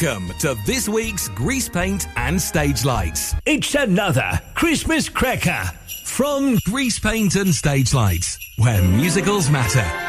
Welcome to this week's Grease Paint and Stage Lights. It's another Christmas cracker from Grease Paint and Stage Lights, where musicals matter.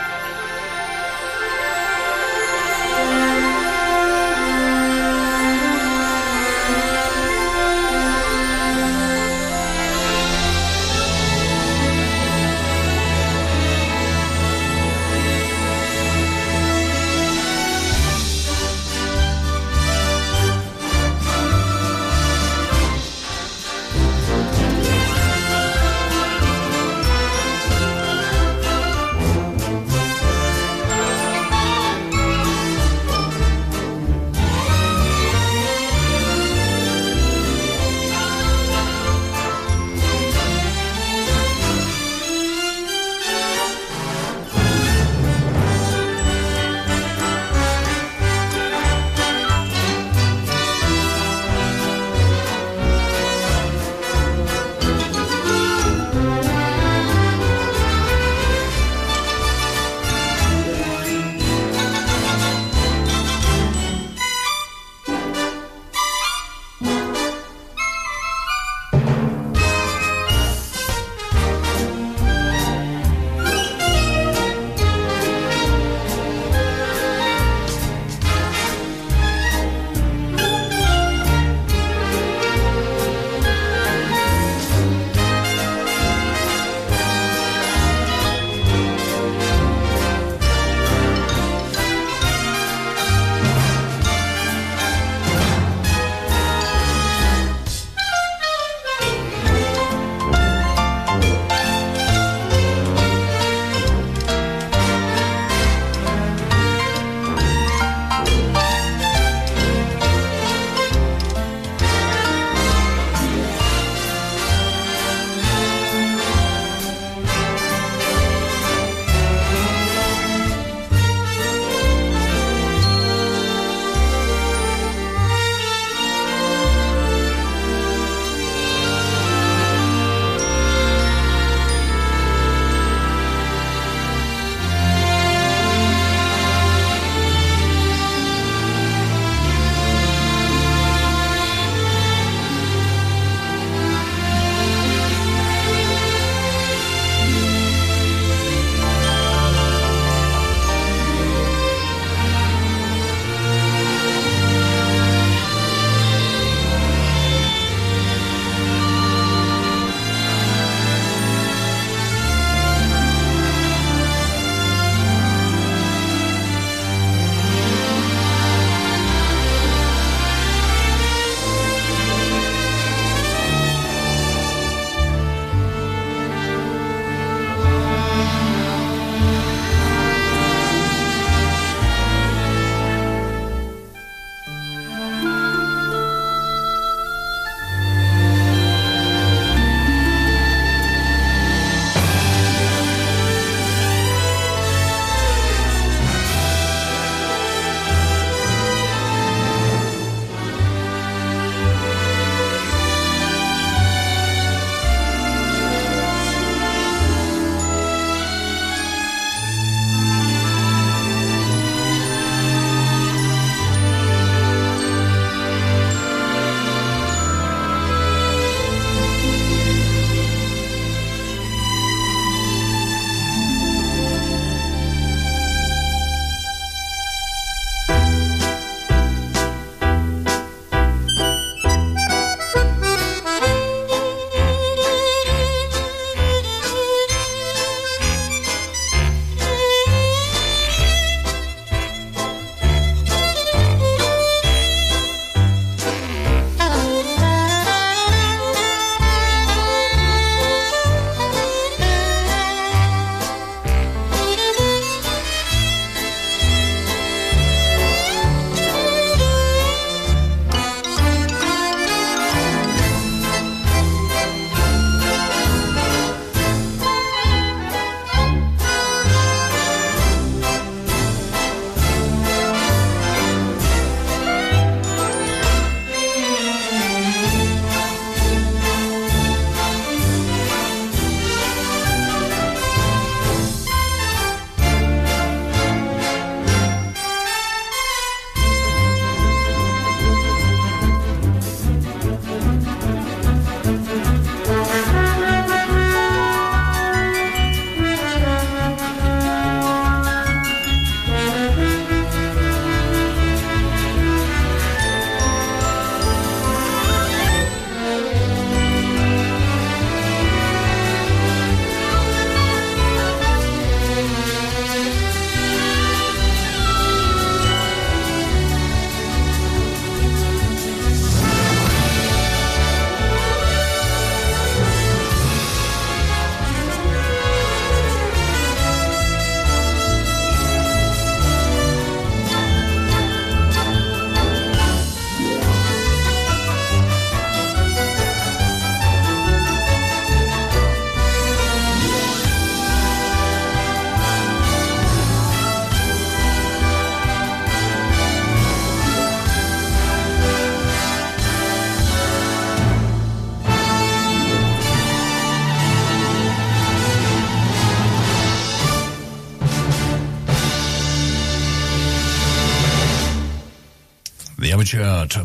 To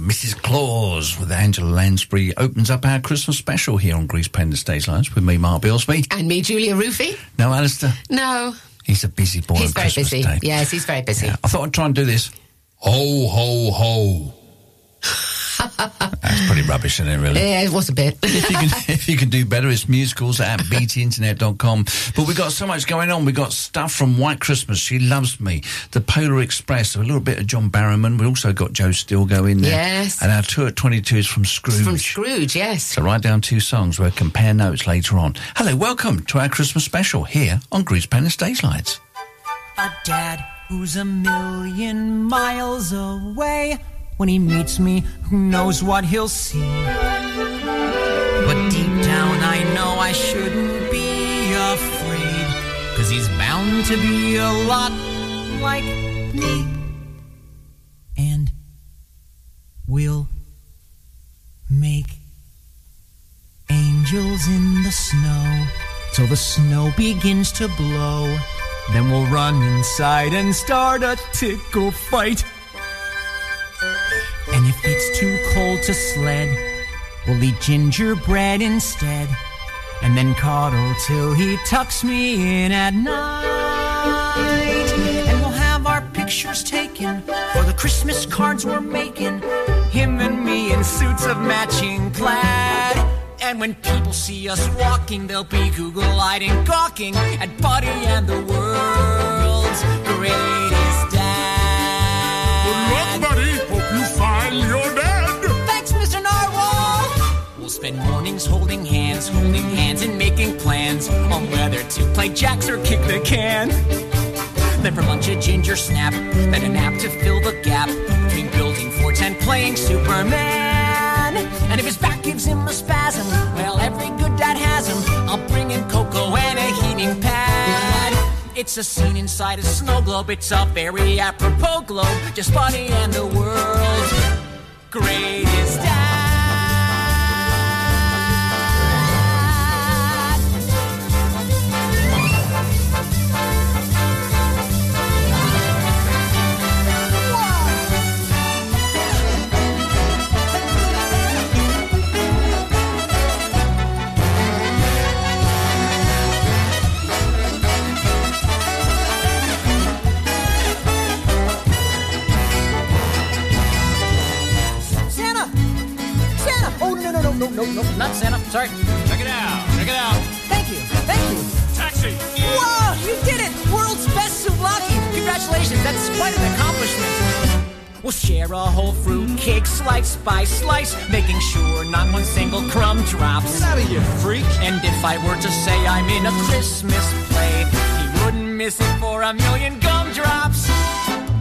Mrs. Claus with Angela Lansbury opens up our Christmas special here on Grease and Stage Lines with me, Mark Bilsby. And me, Julia Roofy. No, Alistair? No. He's a busy boy He's very Christmas busy. Day. Yes, he's very busy. Yeah, I thought I'd try and do this. Ho, ho, ho. That's pretty rubbish, isn't it, really? Yeah, it was a bit. if you can if you can do better, it's musicals at btinternet.com. But we've got so much going on. We've got stuff from White Christmas, She Loves Me, The Polar Express, a little bit of John Barrowman. We also got Joe Stilgoe in there. Yes. And our tour at 22 is from Scrooge. From Scrooge, yes. So write down two songs. We'll compare notes later on. Hello, welcome to our Christmas special here on Grease Paint and Stage Lights. A dad who's a million miles away. When he meets me, who knows what he'll see? But deep down, I know I shouldn't be afraid. Cause he's bound to be a lot like me. And we'll make angels in the snow till the snow begins to blow. Then we'll run inside and start a tickle fight. If it's too cold to sled, we'll eat gingerbread instead. And then cuddle till he tucks me in at night. And we'll have our pictures taken for the Christmas cards we're making. Him and me in suits of matching plaid. And when people see us walking, they'll be Google-eyed and gawking at Buddy and the world's greatest dad. Good luck, buddy. We'll spend mornings holding hands, holding hands and making plans on whether to play jacks or kick the can. Then for lunch a ginger snap, then a nap to fill the gap between building forts and playing Superman. And if his back gives him a spasm, well, every good dad has him. I'll bring him cocoa and a heating pad. It's a scene inside a snow globe. It's a very apropos globe. Just Buddy and the world's greatest dad. No, no, no, no, no, no, not Santa. Sorry. Check it out. Check it out. Thank you. Thank you. Taxi. Whoa, you did it! World's best souvlaki! Congratulations, that's quite an accomplishment. We'll share a whole fruit cake slice by slice, making sure not one single crumb drops. Out of you, freak. And if I were to say I'm in a Christmas play, he wouldn't miss it for a million gumdrops.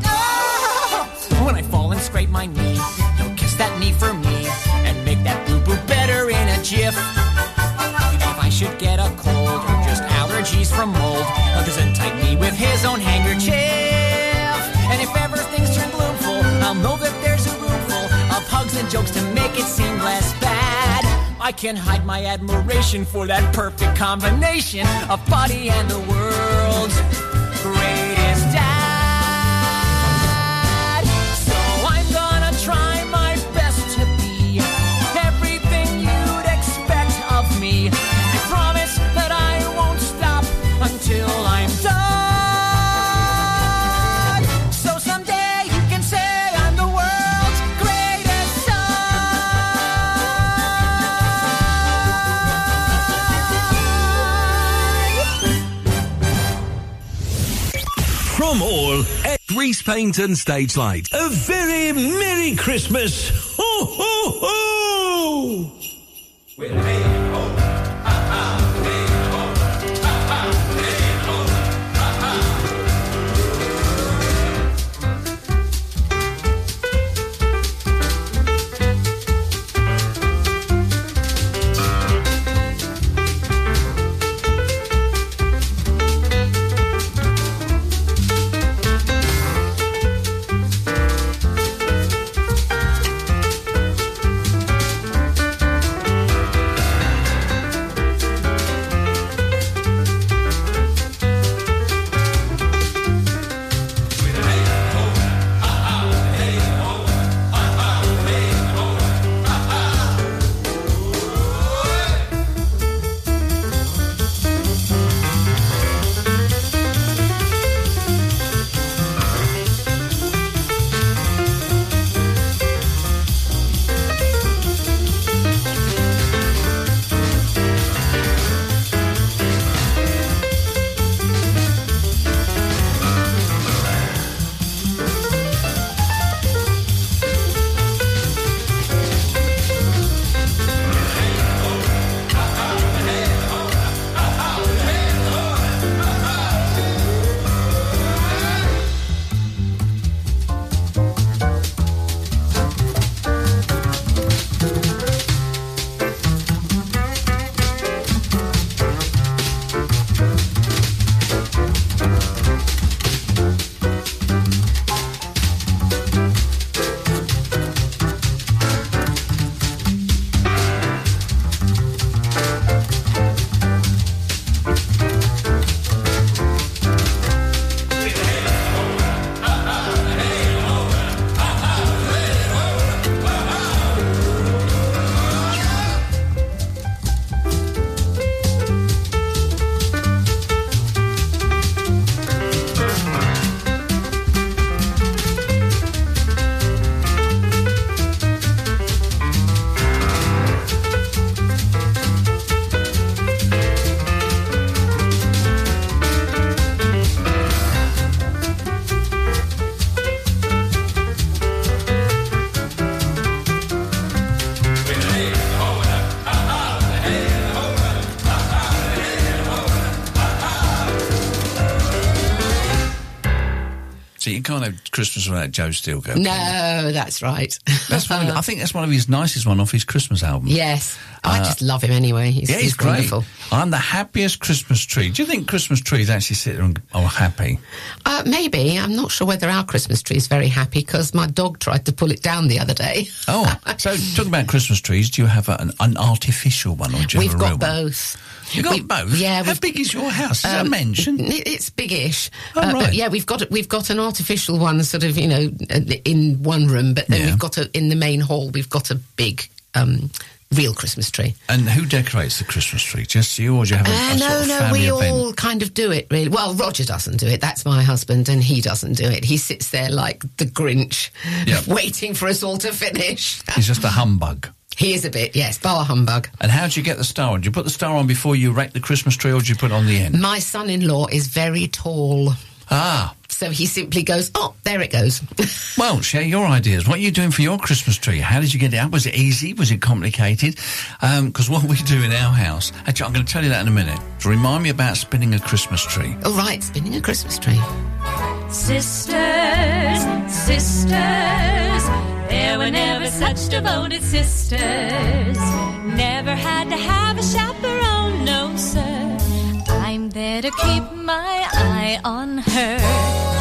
Oh! When I fall and scrape my knee, he'll kiss that knee for me in. If I should get a cold or just allergies from mold, he'll just untight me with his own handkerchief. And if ever things turn gloomful, I'll know that there's a room full of hugs and jokes to make it seem less bad. I can hide my admiration for that perfect combination of Buddy and the world's From all, a Grease paint and stage light. A very Merry Christmas. Ho, ho, ho! Can't have Christmas without Joe Stilgoe. No, that's right. That's one of, I think that's one of his nicest one off his Christmas album. yes. I just love him anyway. He's, Uh, Yeah, he's, he's great. wonderful. I'm the happiest Christmas tree. Do you think Christmas trees actually sit there and are happy? Uh, maybe. I'm not sure whether our Christmas tree is very happy because my dog tried to pull it down the other day. Oh, so talking about Christmas trees, do you have an, an artificial one or do you We've a got one? You got We- both? Yeah. How big is your house? Is that Um, a mansion? It's biggish, Oh, uh, right. but yeah, we've got we've got an artificial one, sort of you know, in one room, but then Yeah. we've got a in the main hall. We've got a big um, real Christmas tree. And who decorates the Christmas tree? Just you, or do you have a, Uh, a no, sort of no, we event? all kind of do it. Really, well, Roger doesn't do it. That's my husband, and he doesn't do it. He sits there like the Grinch, Yep. waiting for us all to finish. He's just a humbug. He is a bit, yes, bar humbug. And how do you get the star on? Do you put the star on before you erect the Christmas tree, or do you put it on the end? My son-in-law is very tall, Ah, so he simply goes, "Oh, there it goes." well, share your ideas. What are you doing for your Christmas tree? How did you get it up? Was it easy? Was it complicated? Because what we do in our house, actually, I'm going to tell you that in a minute. To remind me about spinning a Christmas tree. All right, spinning a Christmas tree. Sisters, sisters, there were never such devoted sisters. Never had to have a chaperone, no sir. I'm there to keep my eye on her.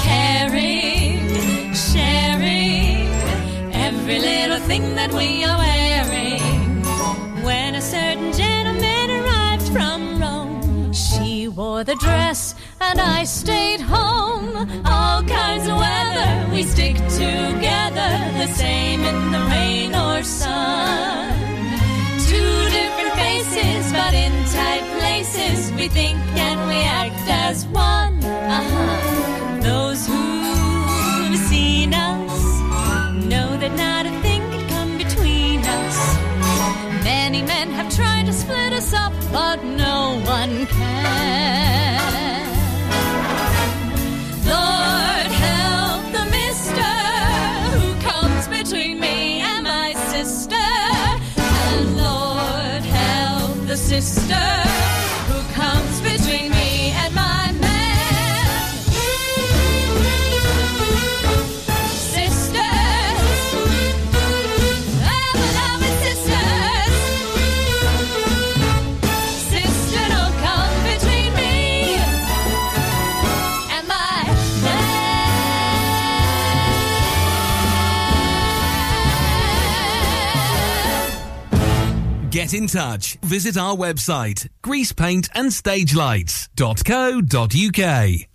Caring, sharing, every little thing that we are wearing. When a certain gentleman arrived from Rome, she wore the dress and I stayed home. All kinds of weather, we stick together, the same in the rain or sun. Two different faces, but in tight places, we think and we act as one. Uh-huh. Those who've seen us know that not a thing can come between us. Many men have tried to split us up, but no one can. In touch. Visit our website, greasepaintandstagelights.co.uk.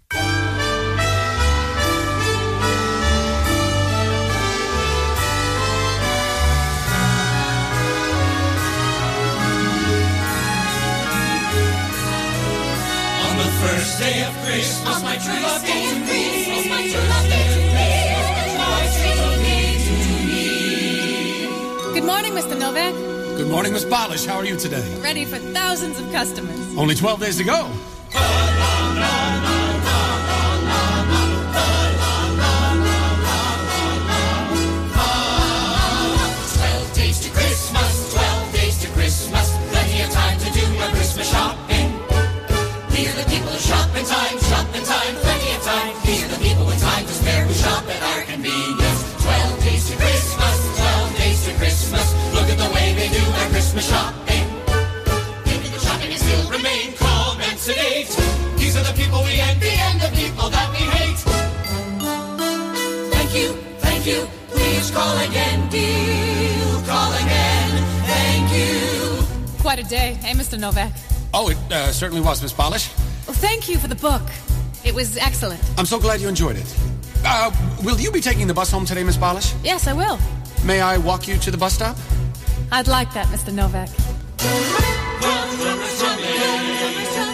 Good morning, Miss Balash. How are you today? Ready for thousands of customers. Only 12 days to go. Mr. Nowack? Oh, it uh, certainly was, Miss Balash. Well, thank you for the book. It was excellent. I'm so glad you enjoyed it. Uh, will you be taking the bus home today, Miss Balash? Yes, I will. May I walk you to the bus stop? I'd like that, Mr. Nowack.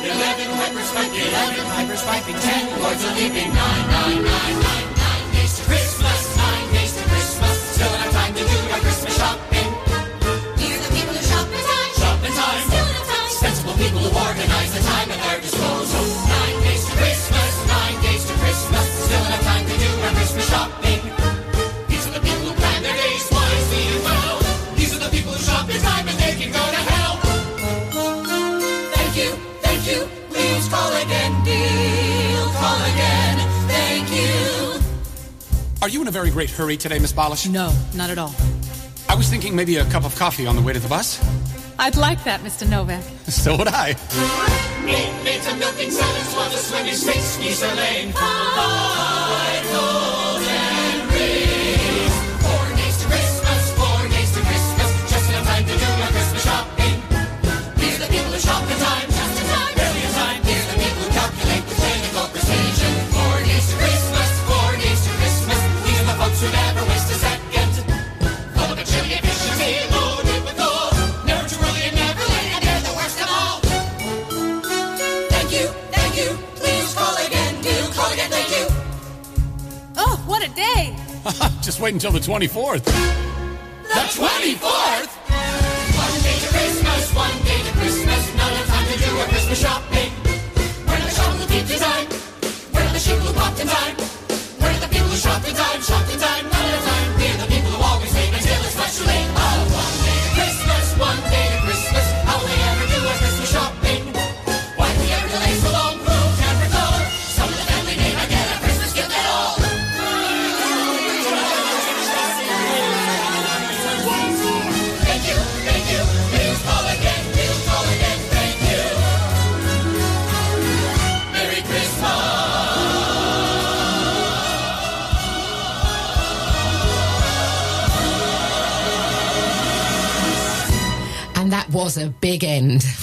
Eleven hyper spike, eleven hyper spiking, ten words are leaping, nine, nine, nine, nine, nine days to Christmas, nine days to Christmas. Still enough time to do our Christmas shopping. Time. Sensible people who organize the time at their disposal. Nine days to Christmas, nine days to Christmas. Still enough time to do our Christmas shopping. These are the people who plan their days wisely and well. These are the people who shop in time and they can go to hell. Thank you, thank you. Please call again, deal. Call again. Thank you. Are you in a very great hurry today, Miss Balash? No, not at all. I was thinking maybe a cup of coffee on the way to the bus. I'd like that, Mr. Nowack. So would I. Eight maids milking salads, while the swimming six geese are laying wait until the 24th. The 24th.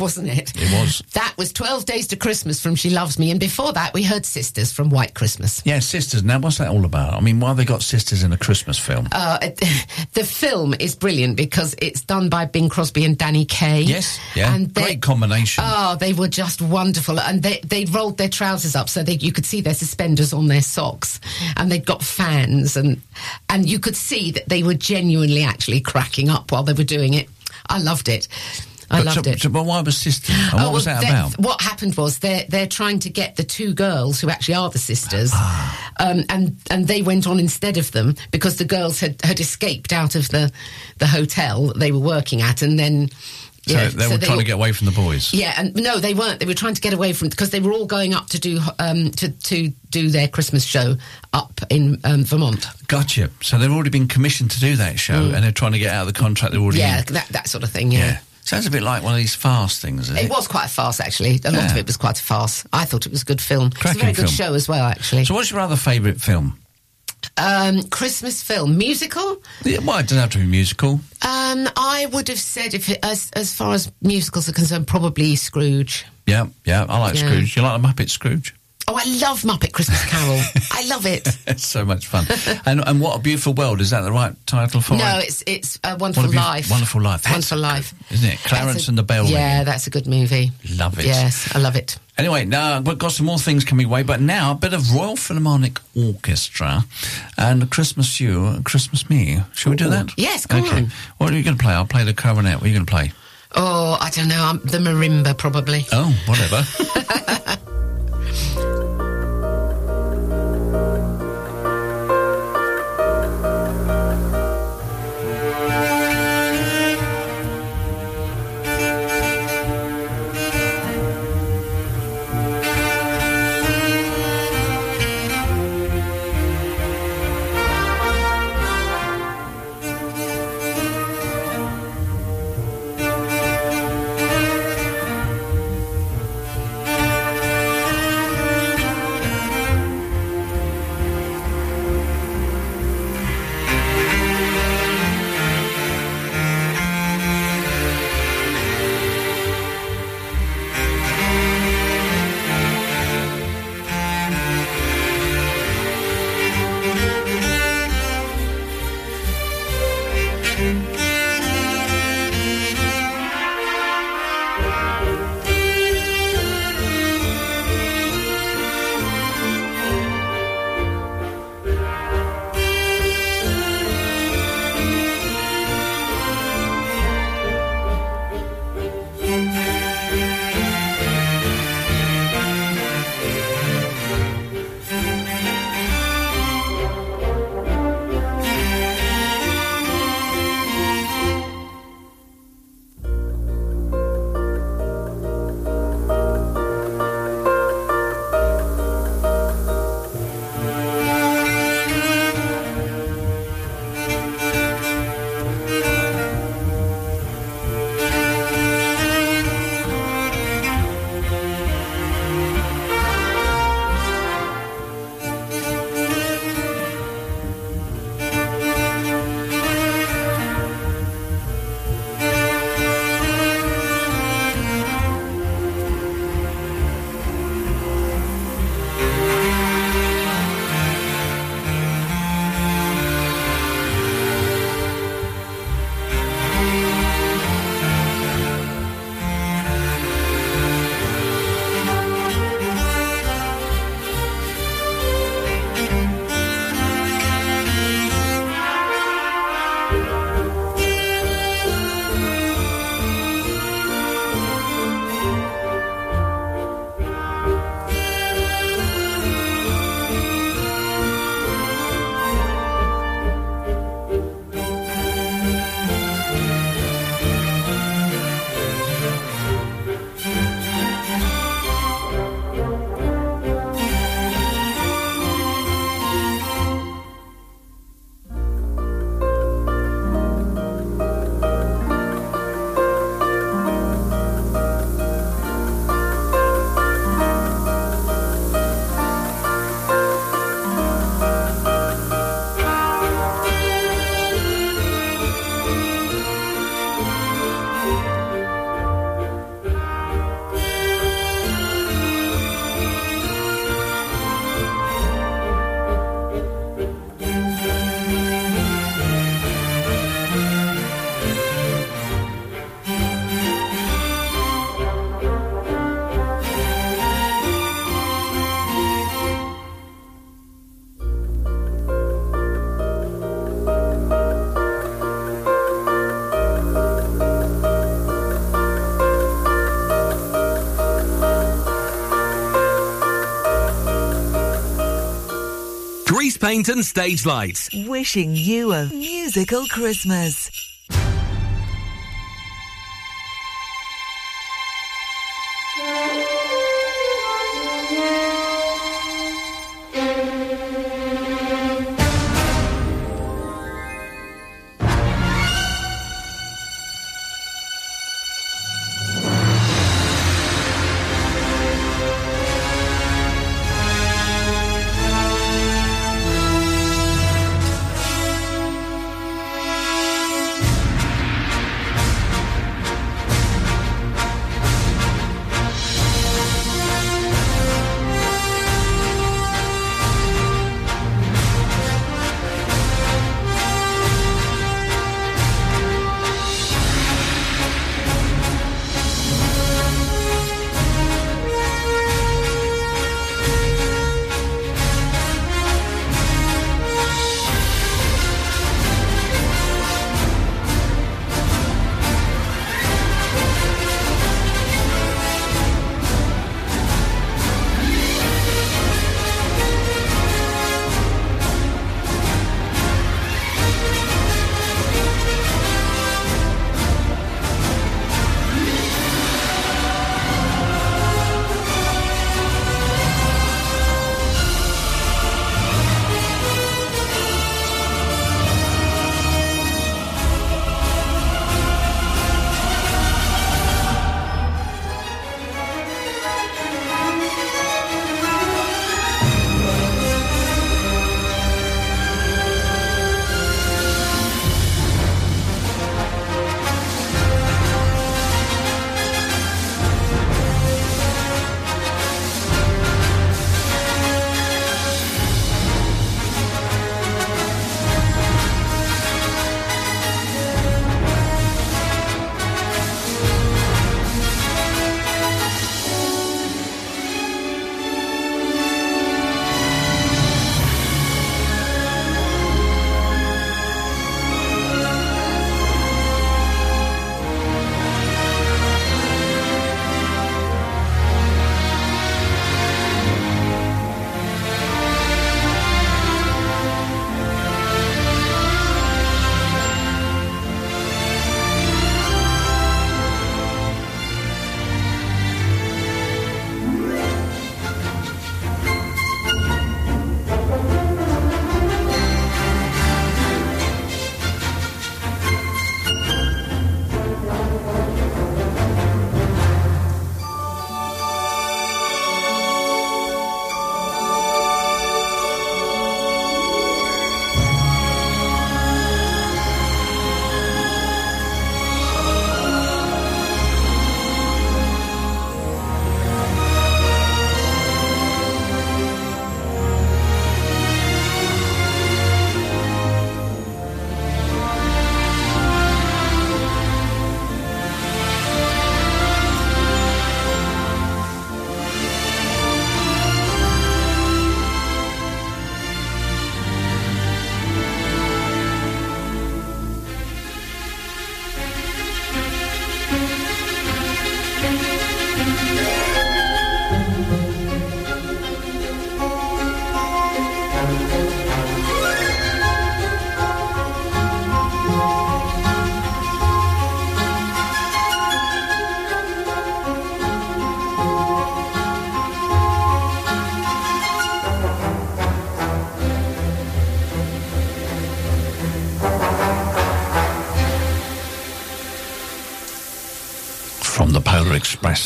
Wasn't it? It was. That was 12 Days to Christmas from She Loves Me. And before that, we heard Sisters from White Christmas. Yeah, sisters. Now, what's that all about? I mean, why have they got sisters in a Christmas film? Uh, the film is brilliant because it's done by Bing Crosby and Danny Kaye. yes, yeah, And they- great combination. Oh, they were just wonderful, and they they rolled their trousers up so that you could see their suspenders on their socks, and they'd got fans, and and you could see that they were genuinely actually cracking up while they were doing it. I loved it. I but, loved so, it. so- but why was sisters? And what Oh, was well, that about? What happened was they're they're trying to get the two girls who actually are the sisters, Ah. um, and and they went on instead of them because the girls had, had escaped out of the the hotel that they were working at, and then. So yeah, they were trying to get away from the boys. Yeah, and no, they weren't. They were trying to get away from because they were all going up to do um, to to do their Christmas show up in um, Vermont. Gotcha. So they've already been commissioned to do that show, and they're trying to get out of the contract they're already Mm. Yeah, in. that that sort of thing. Yeah. Yeah. Sounds a bit like one of these fast things, isn't it? It was quite a farce, actually. A lot Yeah. of it was quite a farce. I thought it was a good film. it's a Cracking very good film. show as well, actually. So, what's your other favourite film? Um, Christmas film, musical. Yeah, well, it doesn't have to be musical. Um, I would have said, if it, as as far as musicals are concerned, probably Scrooge. Yeah, yeah, I like Yeah. Scrooge. You like the Muppet Scrooge? Oh, I love Muppet Christmas Carol. I love it. It's so much fun. and and what a beautiful world is that the right title for No, it? No, it's it's a Wonderful a Life. Wonderful Life. That's Wonderful Life, good- isn't it? Clarence a- and the Bell Yeah, that's a good movie. Love it. Yes, I love it. Anyway, now we've got some more things coming away, but now a bit of Royal Philharmonic Orchestra and Christmas You and Christmas Me. Shall we do that? Yes, go okay. on. What are you going to play? I'll play the clarinet. What are you going to play? Oh, I don't know. I'm the marimba, probably. Oh, whatever. and stage lights. Wishing you a musical Christmas.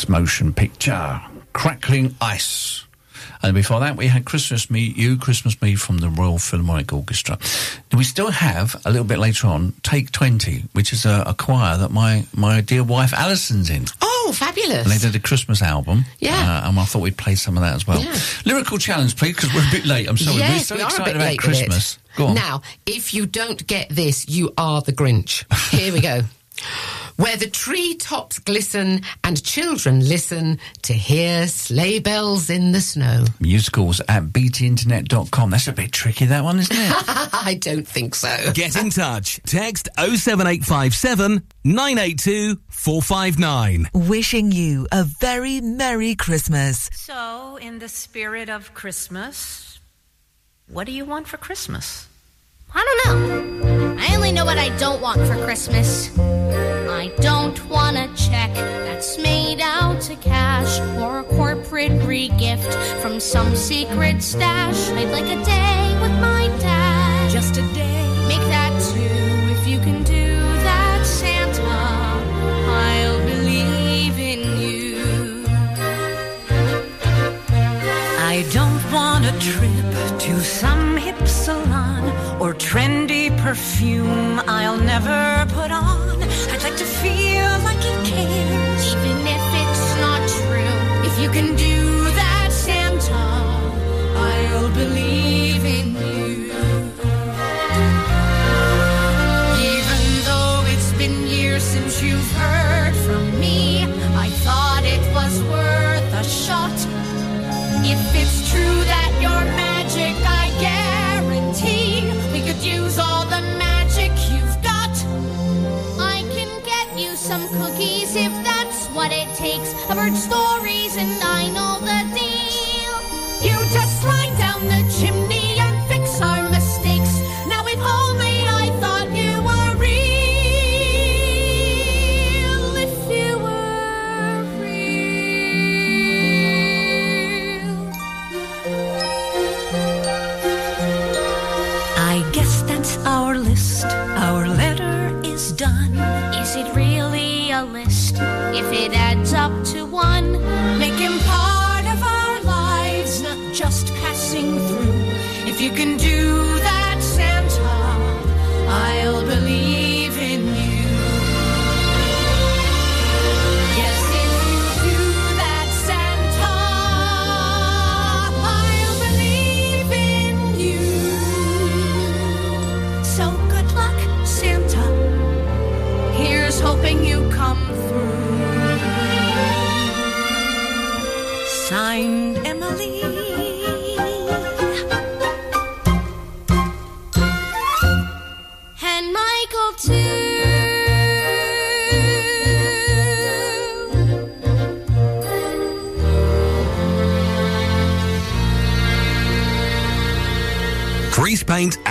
Motion picture, Crackling Ice. And before that, we had Christmas Me, You, Christmas Me from the Royal Philharmonic Orchestra. We still have, a little bit later on, Take 20, which is a, a choir that my, my dear wife Alison's in. Oh, fabulous. And they did a Christmas album. Yeah. Uh, and I thought we'd play some of that as well. Yeah. Lyrical challenge, please, because we're a bit late. I'm sorry. we're yes, so we excited bit about late. Christmas. Go on. Now, if you don't get this, you are the Grinch. Here we go. Where the tree tops glisten and children listen to hear sleigh bells in the snow. Musicals at btinternet.com. That's a bit tricky, that one, isn't it? I don't think so. Get in touch. Text 07857 982 459. Wishing you a very Merry Christmas. So, in the spirit of Christmas, What do you want for Christmas? I don't know. I only know what I don't want for Christmas. I don't want a check that's made out to cash or a corporate regift from some secret stash. I'd like a day with my dad. Just a day. Make that two if you can do that, Santa. I'll believe in you. I don't want a trip to some hip salon or trendy perfume I'll never put on. I'd like to feel like he cares. Even if it's not true, if you can do that, Santa, I'll believe in you. Even though it's been years since you've heard from me,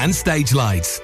and stage lights.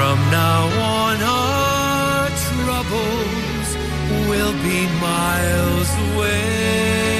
From now on, our troubles will be miles away.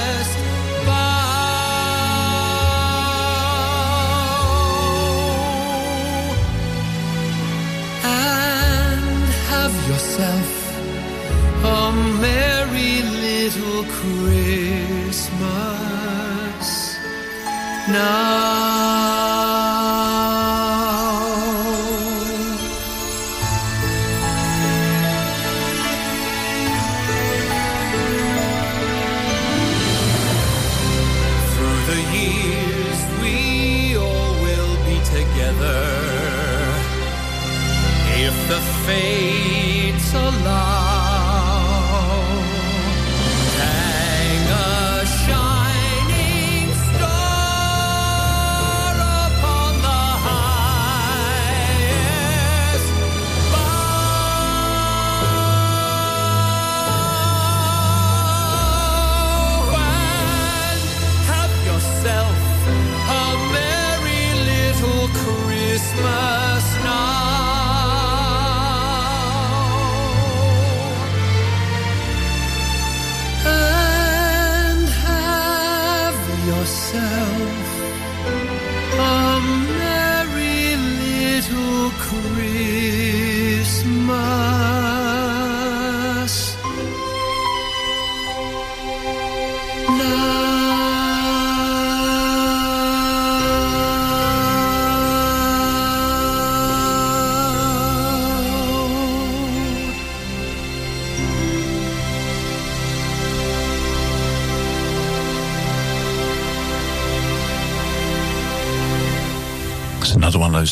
Have yourself a merry little Christmas now.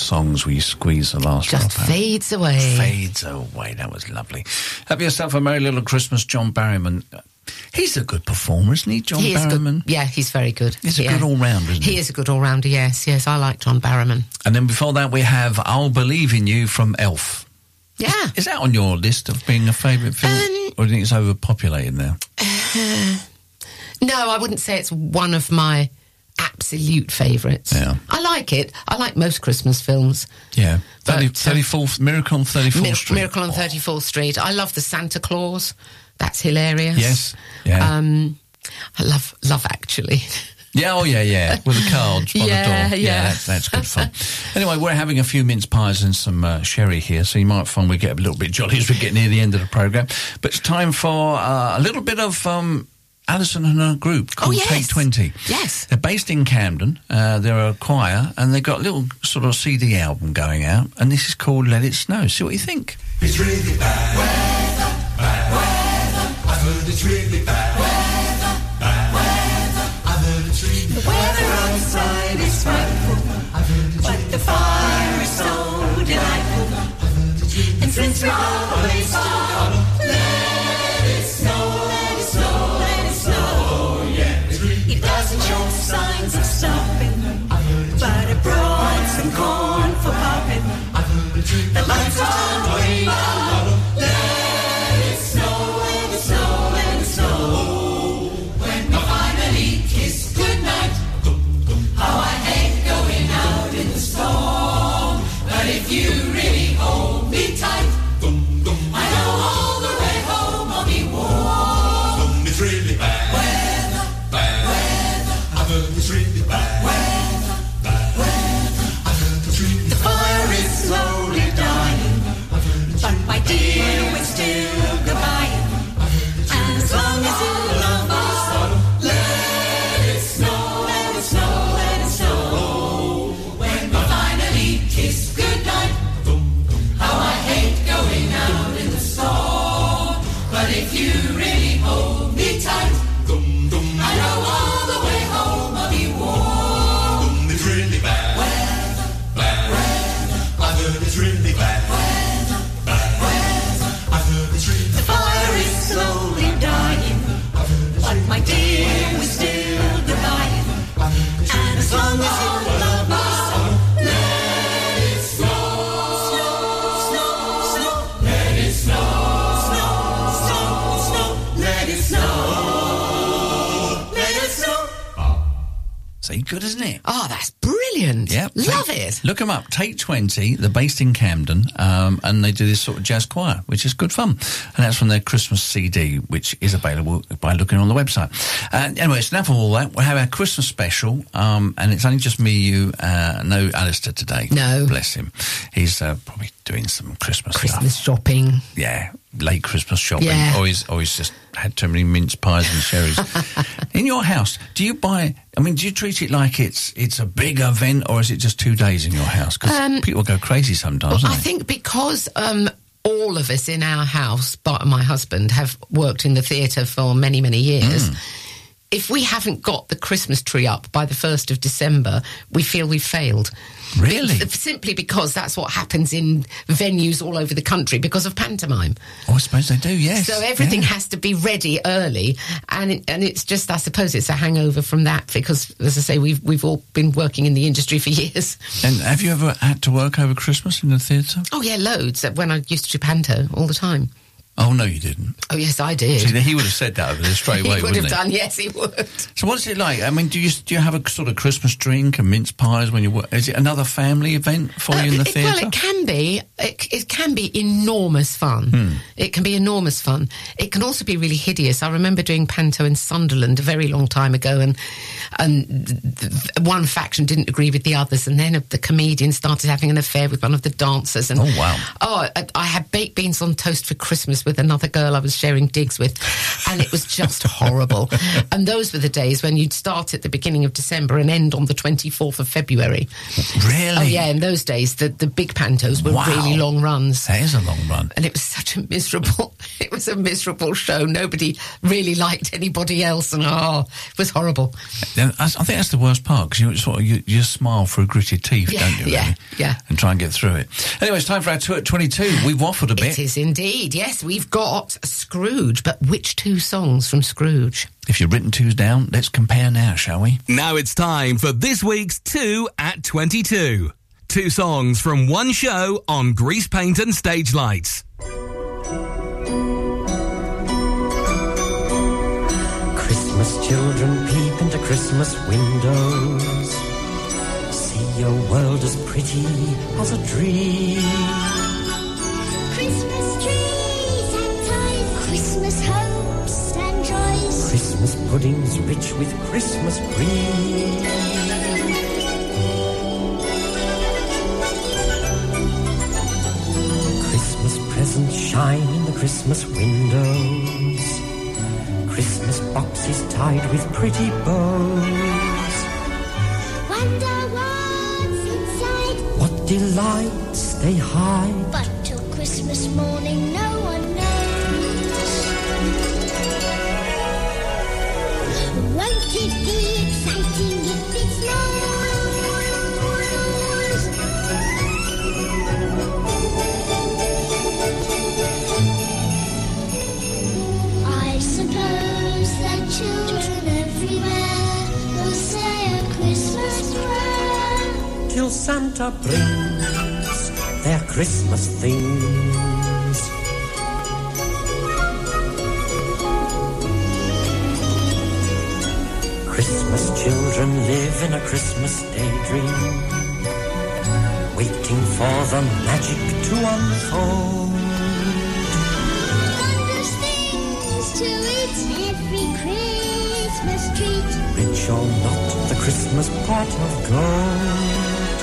Songs where you squeeze the last Just drop out. fades away. Fades away. That was lovely. Have yourself a merry little Christmas, John Barrowman. He's a good performer, isn't he, John he is Barrowman? good. Yeah, he's very good. He's a good all-rounder, isn't he? He is a good all rounder. Yes, yes. I like John Barrowman. And then before that, we have I'll Believe in You from Elf. Yeah. Is that on your list of being a favourite film? Um, or do you think it's overpopulated now? No, I wouldn't say it's one of my absolute favourites. Yeah. I like it. I like most Christmas films. Yeah. 30, But, uh, 34th, Miracle on 34th Mir- Street. Miracle on 34th Street. I love the Santa Claus. That's hilarious. Yes. Yeah. Um, I love Love Actually. Yeah, oh yeah, yeah, with the card by Yeah, the door. yeah. that's, that's good fun. anyway, we're having a few mince pies and some uh, sherry here, so you might find we get a little bit jolly as we get near the end of the program. But it's time for uh, a little bit of um, Alison and her group called yes. Take Twenty. Yes. They're based in Camden. Uh, they're a choir, and they've got a little sort of CD album going out, and this is called Let It Snow. See what you think. It's really bad weather, bad weather. I've heard it's really bad weather, bad weather. I've heard it's really The weather outside is frightful, but the fire is so delightful. And since we're always The lights are way out. Take Twenty. They're based in Camden, um, and they do this sort of jazz choir, which is good fun. And that's from their Christmas CD, which is available by looking on the website. Uh, anyway, it's enough of all that. We have our Christmas special, um, and it's only just me, you, uh, no Alistair today. No. bless him. He's uh, probably doing some Christmas, Christmas stuff. shopping. Yeah, late Christmas shopping. Yeah. Or he's just had too many mince pies and sherries. In your house, do you buy? I mean, do you treat it like it's it's a big event, or is it just two days in your house? Because Um, people go crazy sometimes. Well, I think because um, all of us in our house, but my husband, have worked in the theatre for many, many years. Mm. If we haven't got the Christmas tree up by the 1st of December, we feel we've failed. Really? F- Simply because that's what happens in venues all over the country because of pantomime. Oh, I suppose they do. Yes. So everything Yeah. has to be ready early, and it, and it's just I suppose it's a hangover from that because, as I say, we've we've all been working in the industry for years. And have you ever had to work over Christmas in the theatre? Oh yeah, loads. When I used to do panto all the time. Oh no, you didn't. Oh yes, I did. See, he would have said that over there straight away, he would have he? done. Yes, he would. So what's it like? I mean, do you do you have a sort of Christmas drink and mince pies when you work? Is it another family event for you in the Uh, theatre? Well, it can be. It, it can be enormous fun. Hmm. It can be enormous fun. It can also be really hideous. I remember doing panto in Sunderland a very long time ago, and and one faction didn't agree with the others, and then the comedian started having an affair with one of the dancers. And Oh, wow. Oh, I, I had baked beans on toast for Christmas with another girl I was sharing digs with, and it was just horrible. And those were the days when you'd start at the beginning of December and end on the twenty fourth of February. Really? Oh yeah, in those days the, the big pantos were Wow. really long runs. That is a long run. And it was such a miserable it was a miserable show. Nobody really liked anybody else and oh it was horrible. Yeah, I, I think that's the worst part because you sort of you, you smile through gritted teeth, Yeah, don't you? yeah, really? yeah. And try and get through it. Anyway, it's time for our tour at twenty-two. We've waffled a bit. It is indeed. Yes, we've got Scrooge, but which two songs from Scrooge? If you've written twos down, let's compare now, shall we? Now it's time for this week's 2 at 22. Two songs from one show on Grease Paint and Stage Lights. Christmas children peep into Christmas windows. See your world as pretty as a dream. Christmas trees and toys, Christmas hopes and joys. Christmas puddings rich with Christmas cream. Christmas presents shine in the Christmas windows. Christmas boxes tied with pretty bows. Wonder what's inside, What delights they hide. but till Christmas morning no one knows. Won't it be exciting if it snows? I suppose that children everywhere will say a Christmas prayer. till Santa brings their Christmas things. Christmas children live in a Christmas daydream, waiting for the magic to unfold. Things to eat, every Christmas treat. Rich or not, the Christmas pot of gold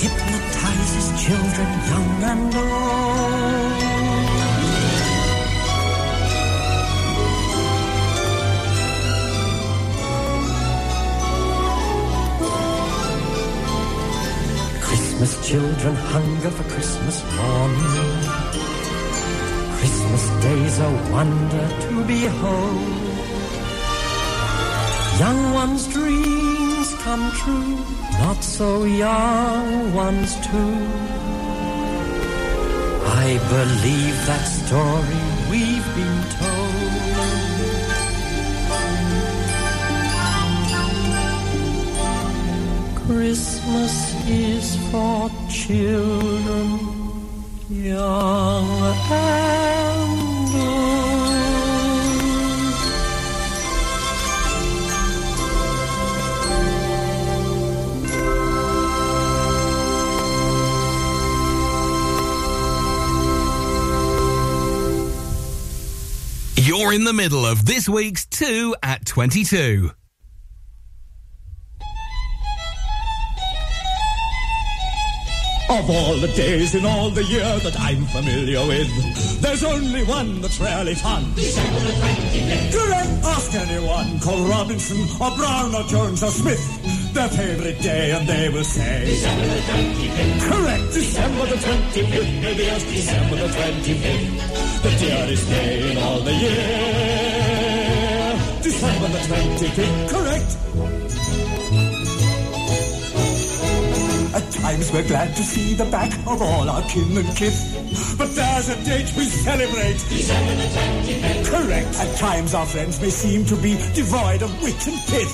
hypnotizes children young and old. Children hunger for Christmas morning. Christmas days a wonder to behold. Young ones' dreams come true, not so young ones too. I believe that story we've been told. Christmas is for children, young and old. You're in the middle of this week's 2 at 22. Of all the days in all the year that I'm familiar with, there's only one that's really fun. December the 25th. Correct. Ask anyone, call Robinson or Brown or Jones or Smith, their favorite day, and they will say December the 25th. Correct. December the 25th. Maybe it's December the 25th. The dearest day in all the year. December the 25th. Correct. Times we're glad to see the back of all our kin and kith. But there's a date we celebrate. December the 25th. Correct. At times our friends may seem to be devoid of wit and pith.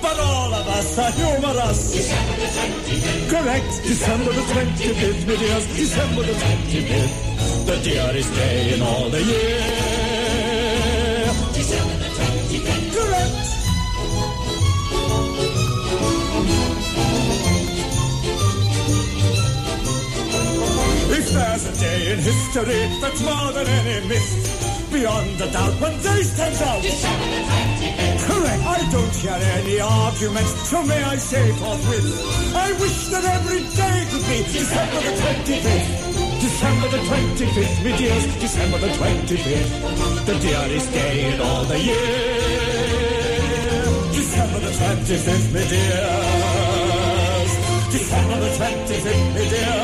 But all of us are humorous. December the 25th. Correct. December the 25th, my dears. December the 25th. the dearest day in all the year. There's a day in history that's more than any myth, beyond a doubt when day stands out. December the 25th. Correct. I don't hear any arguments, so may I say forthwith, I wish that every day could be December the 25th. December the 25th, me dears, December the 25th, the dearest day in all the year. December the 25th, me dears. December the 25th, me dears.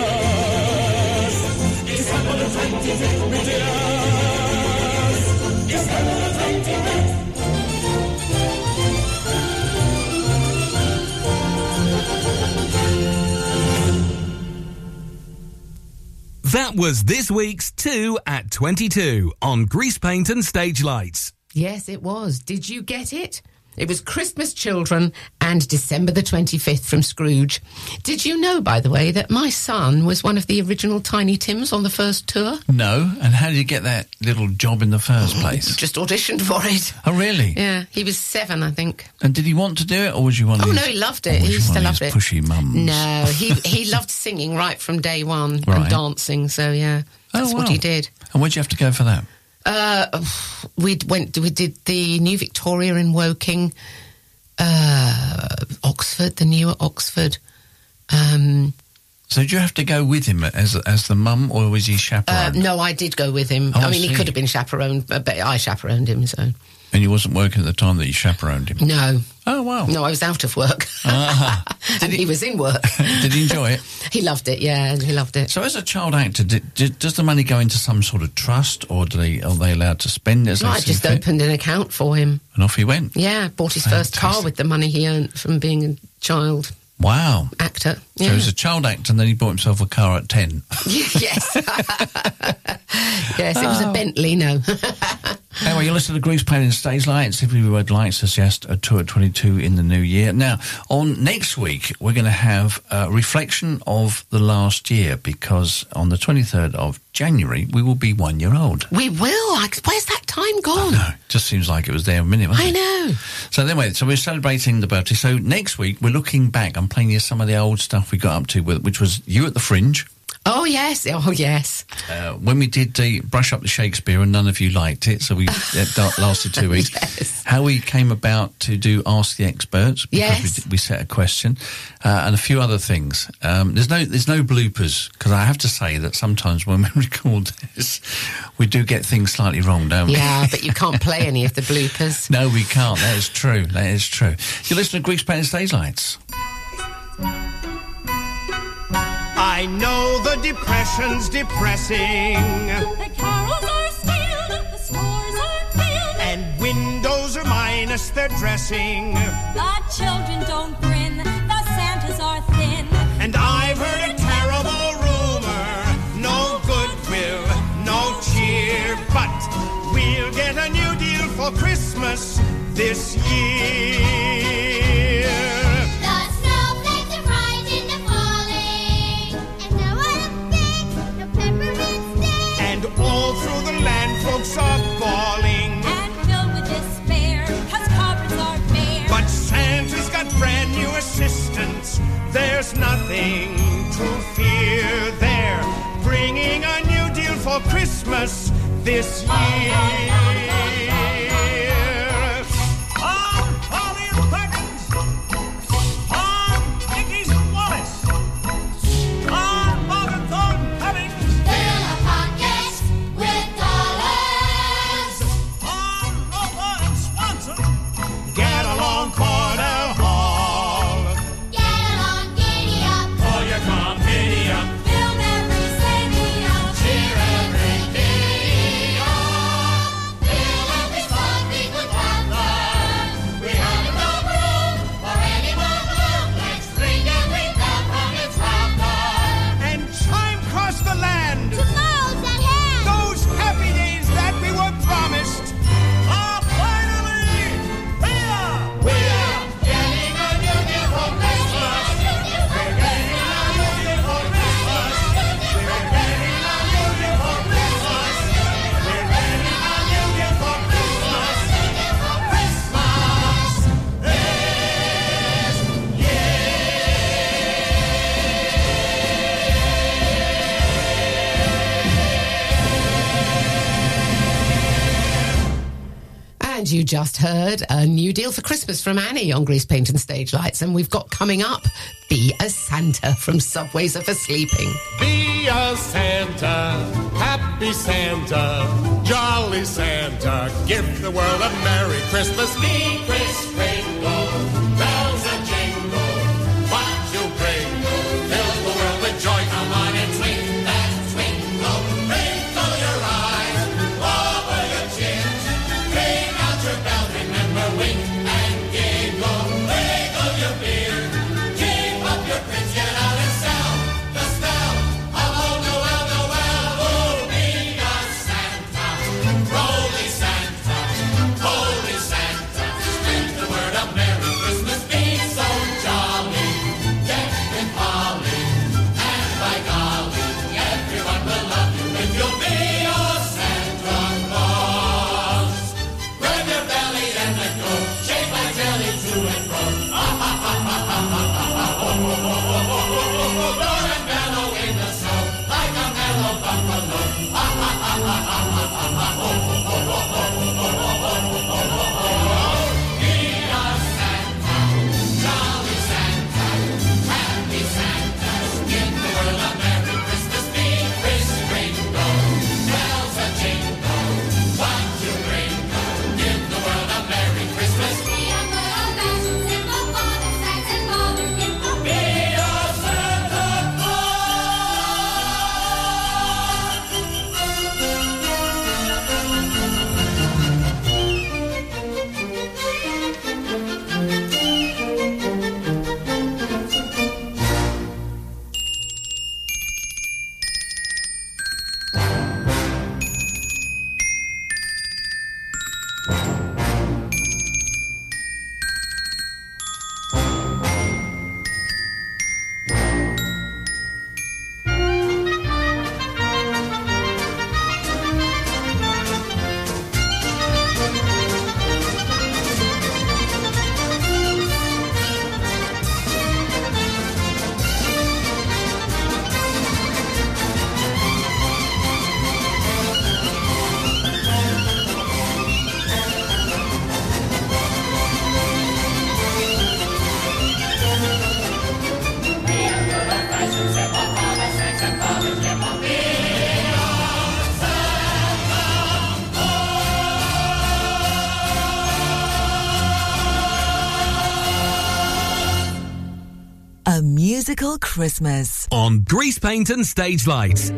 That was this week's 2 at 22 on Grease Paint and Stage Lights. Yes, it was. Did you get it? It was Christmas Children and December the 25th from Scrooge. Did you know, by the way, that my son was one of the original Tiny Tims on the first tour? No, and how did you get that little job in the first place? Just auditioned for it. Oh, really? Yeah, he was seven, I think. And did he want to do it, or was you one of Oh, these? no, he loved it. He used to love it. Pushy mums. No, he, he loved singing right from day one Right. and dancing, so yeah, that's Oh, what he did. And where'd you have to go for that? Uh, we went. We did the New Victoria in Woking, uh, Oxford, the newer Oxford. Um, So did you have to go with him as as the mum, or was he uh, chaperoned? no, I did go with him. Oh, I I mean, he could have been chaperoned, but but I chaperoned him. So And you wasn't working at the time that you chaperoned him. no. Oh wow! No, I was out of work, Ah. and he was in work. did he enjoy it? he loved it. Yeah, he loved it. So, as a child actor, did, did, does the money go into some sort of trust, or do they are they allowed to spend it? As No, I just fit? opened an account for him. and off he went. Yeah, bought his first car with the money he earned from being a child Wow! actor. So Yeah. he was a child actor, and then he bought himself a car at ten. yes. yes, it was Oh. a Bentley, no. Anyway, you listen to Grease playing and Stage Lights. If you would like to suggest a tour at 22 in the new year. Now, on next week, we're going to have a reflection of the last year because on the 23rd of January, we will be one year old. we will. Where's that time gone? No, just seems like it was there a minute, I it? know. So anyway, so we're celebrating the birthday. So next week, we're looking back. I'm playing you some of the old stuff we got up to, which was you at the Fringe. Oh, yes. Oh, yes. Uh, when we did the brush up the Shakespeare and none of you liked it, so we it lasted two weeks. How we came about to do Ask the Experts because Yes. we, did- we set a question uh, and a few other things. Um, there's no there's no bloopers because I have to say that sometimes when we record this, we do get things slightly wrong, don't we? Yeah, but you can't play any of the bloopers. No, we can't. That is true. That is true. You listen to Greeks and Stage Lights. I know the depression's depressing. The carols are stilled, the stores are filled, And windows are minus their dressing. the children don't grin, the Santas are thin. And I've heard a terrible rumor. No goodwill, no cheer. But we'll get a new deal for Christmas this year. There's nothing to fear there. Bringing a new deal for Christmas this year. Just heard a new deal for Christmas from Annie on Grease Paint and Stage Lights. And we've got coming up Be a Santa from Subways Are for Sleeping. Be a Santa, happy Santa, jolly Santa. Give the world a Merry Christmas. Be Chris go, shake like jelly to and fro. Ha, ha, ha, ha, ha, ha, ha, in the like a ha, ha, ha, ha, ha, ha, ha, ho, ho, Christmas. On Grease Paint and Stage Lights.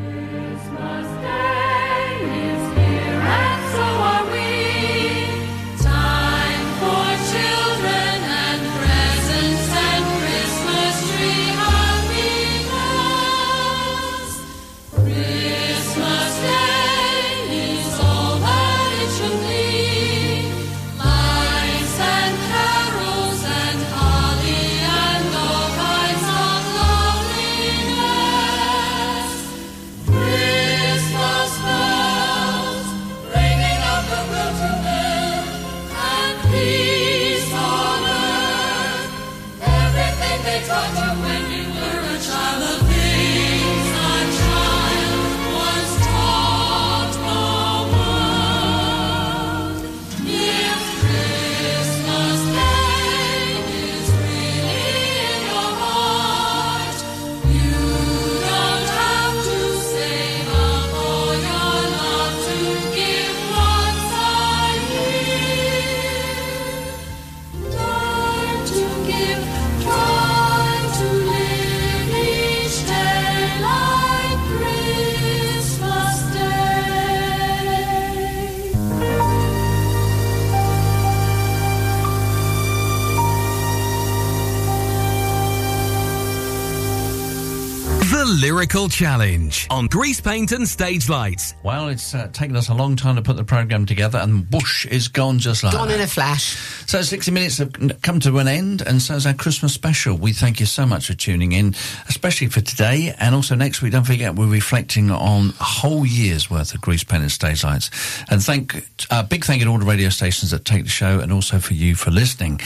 The Lyrical Challenge on Grease Paint and Stage Lights. Well, it's uh, taken us a long time to put the programme together, and Bush is gone just like Gone that. in a flash. So 60 minutes have come to an end, and so is our Christmas special. We thank you so much for tuning in, especially for today, and also next week. Don't forget, we're reflecting on a whole year's worth of Grease Paint and Stage Lights. And thank, uh, big thank you to all the radio stations that take the show, and also for you for listening.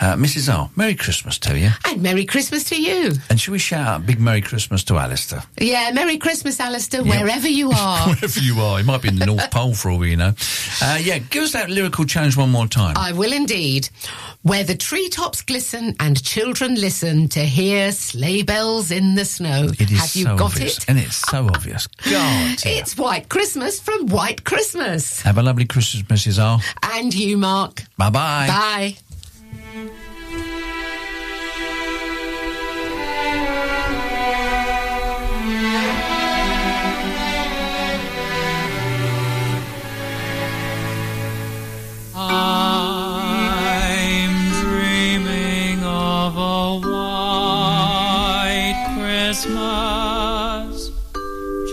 Uh, Mrs. R, Merry Christmas to you. And Merry Christmas to you. And should we shout out a big Merry Christmas to Alistair. Yeah, Merry Christmas, Alistair, wherever you are. Wherever you are, it might be in the North Pole for all we know. Uh, yeah, give us that lyrical challenge one more time. I will indeed. Where the treetops glisten and children listen to hear sleigh bells in the snow. It is Have you so got obvious, it? and it's so obvious. God, It's White Christmas from White Christmas. have a lovely Christmas, Mrs. R. And you, Mark. Bye bye bye.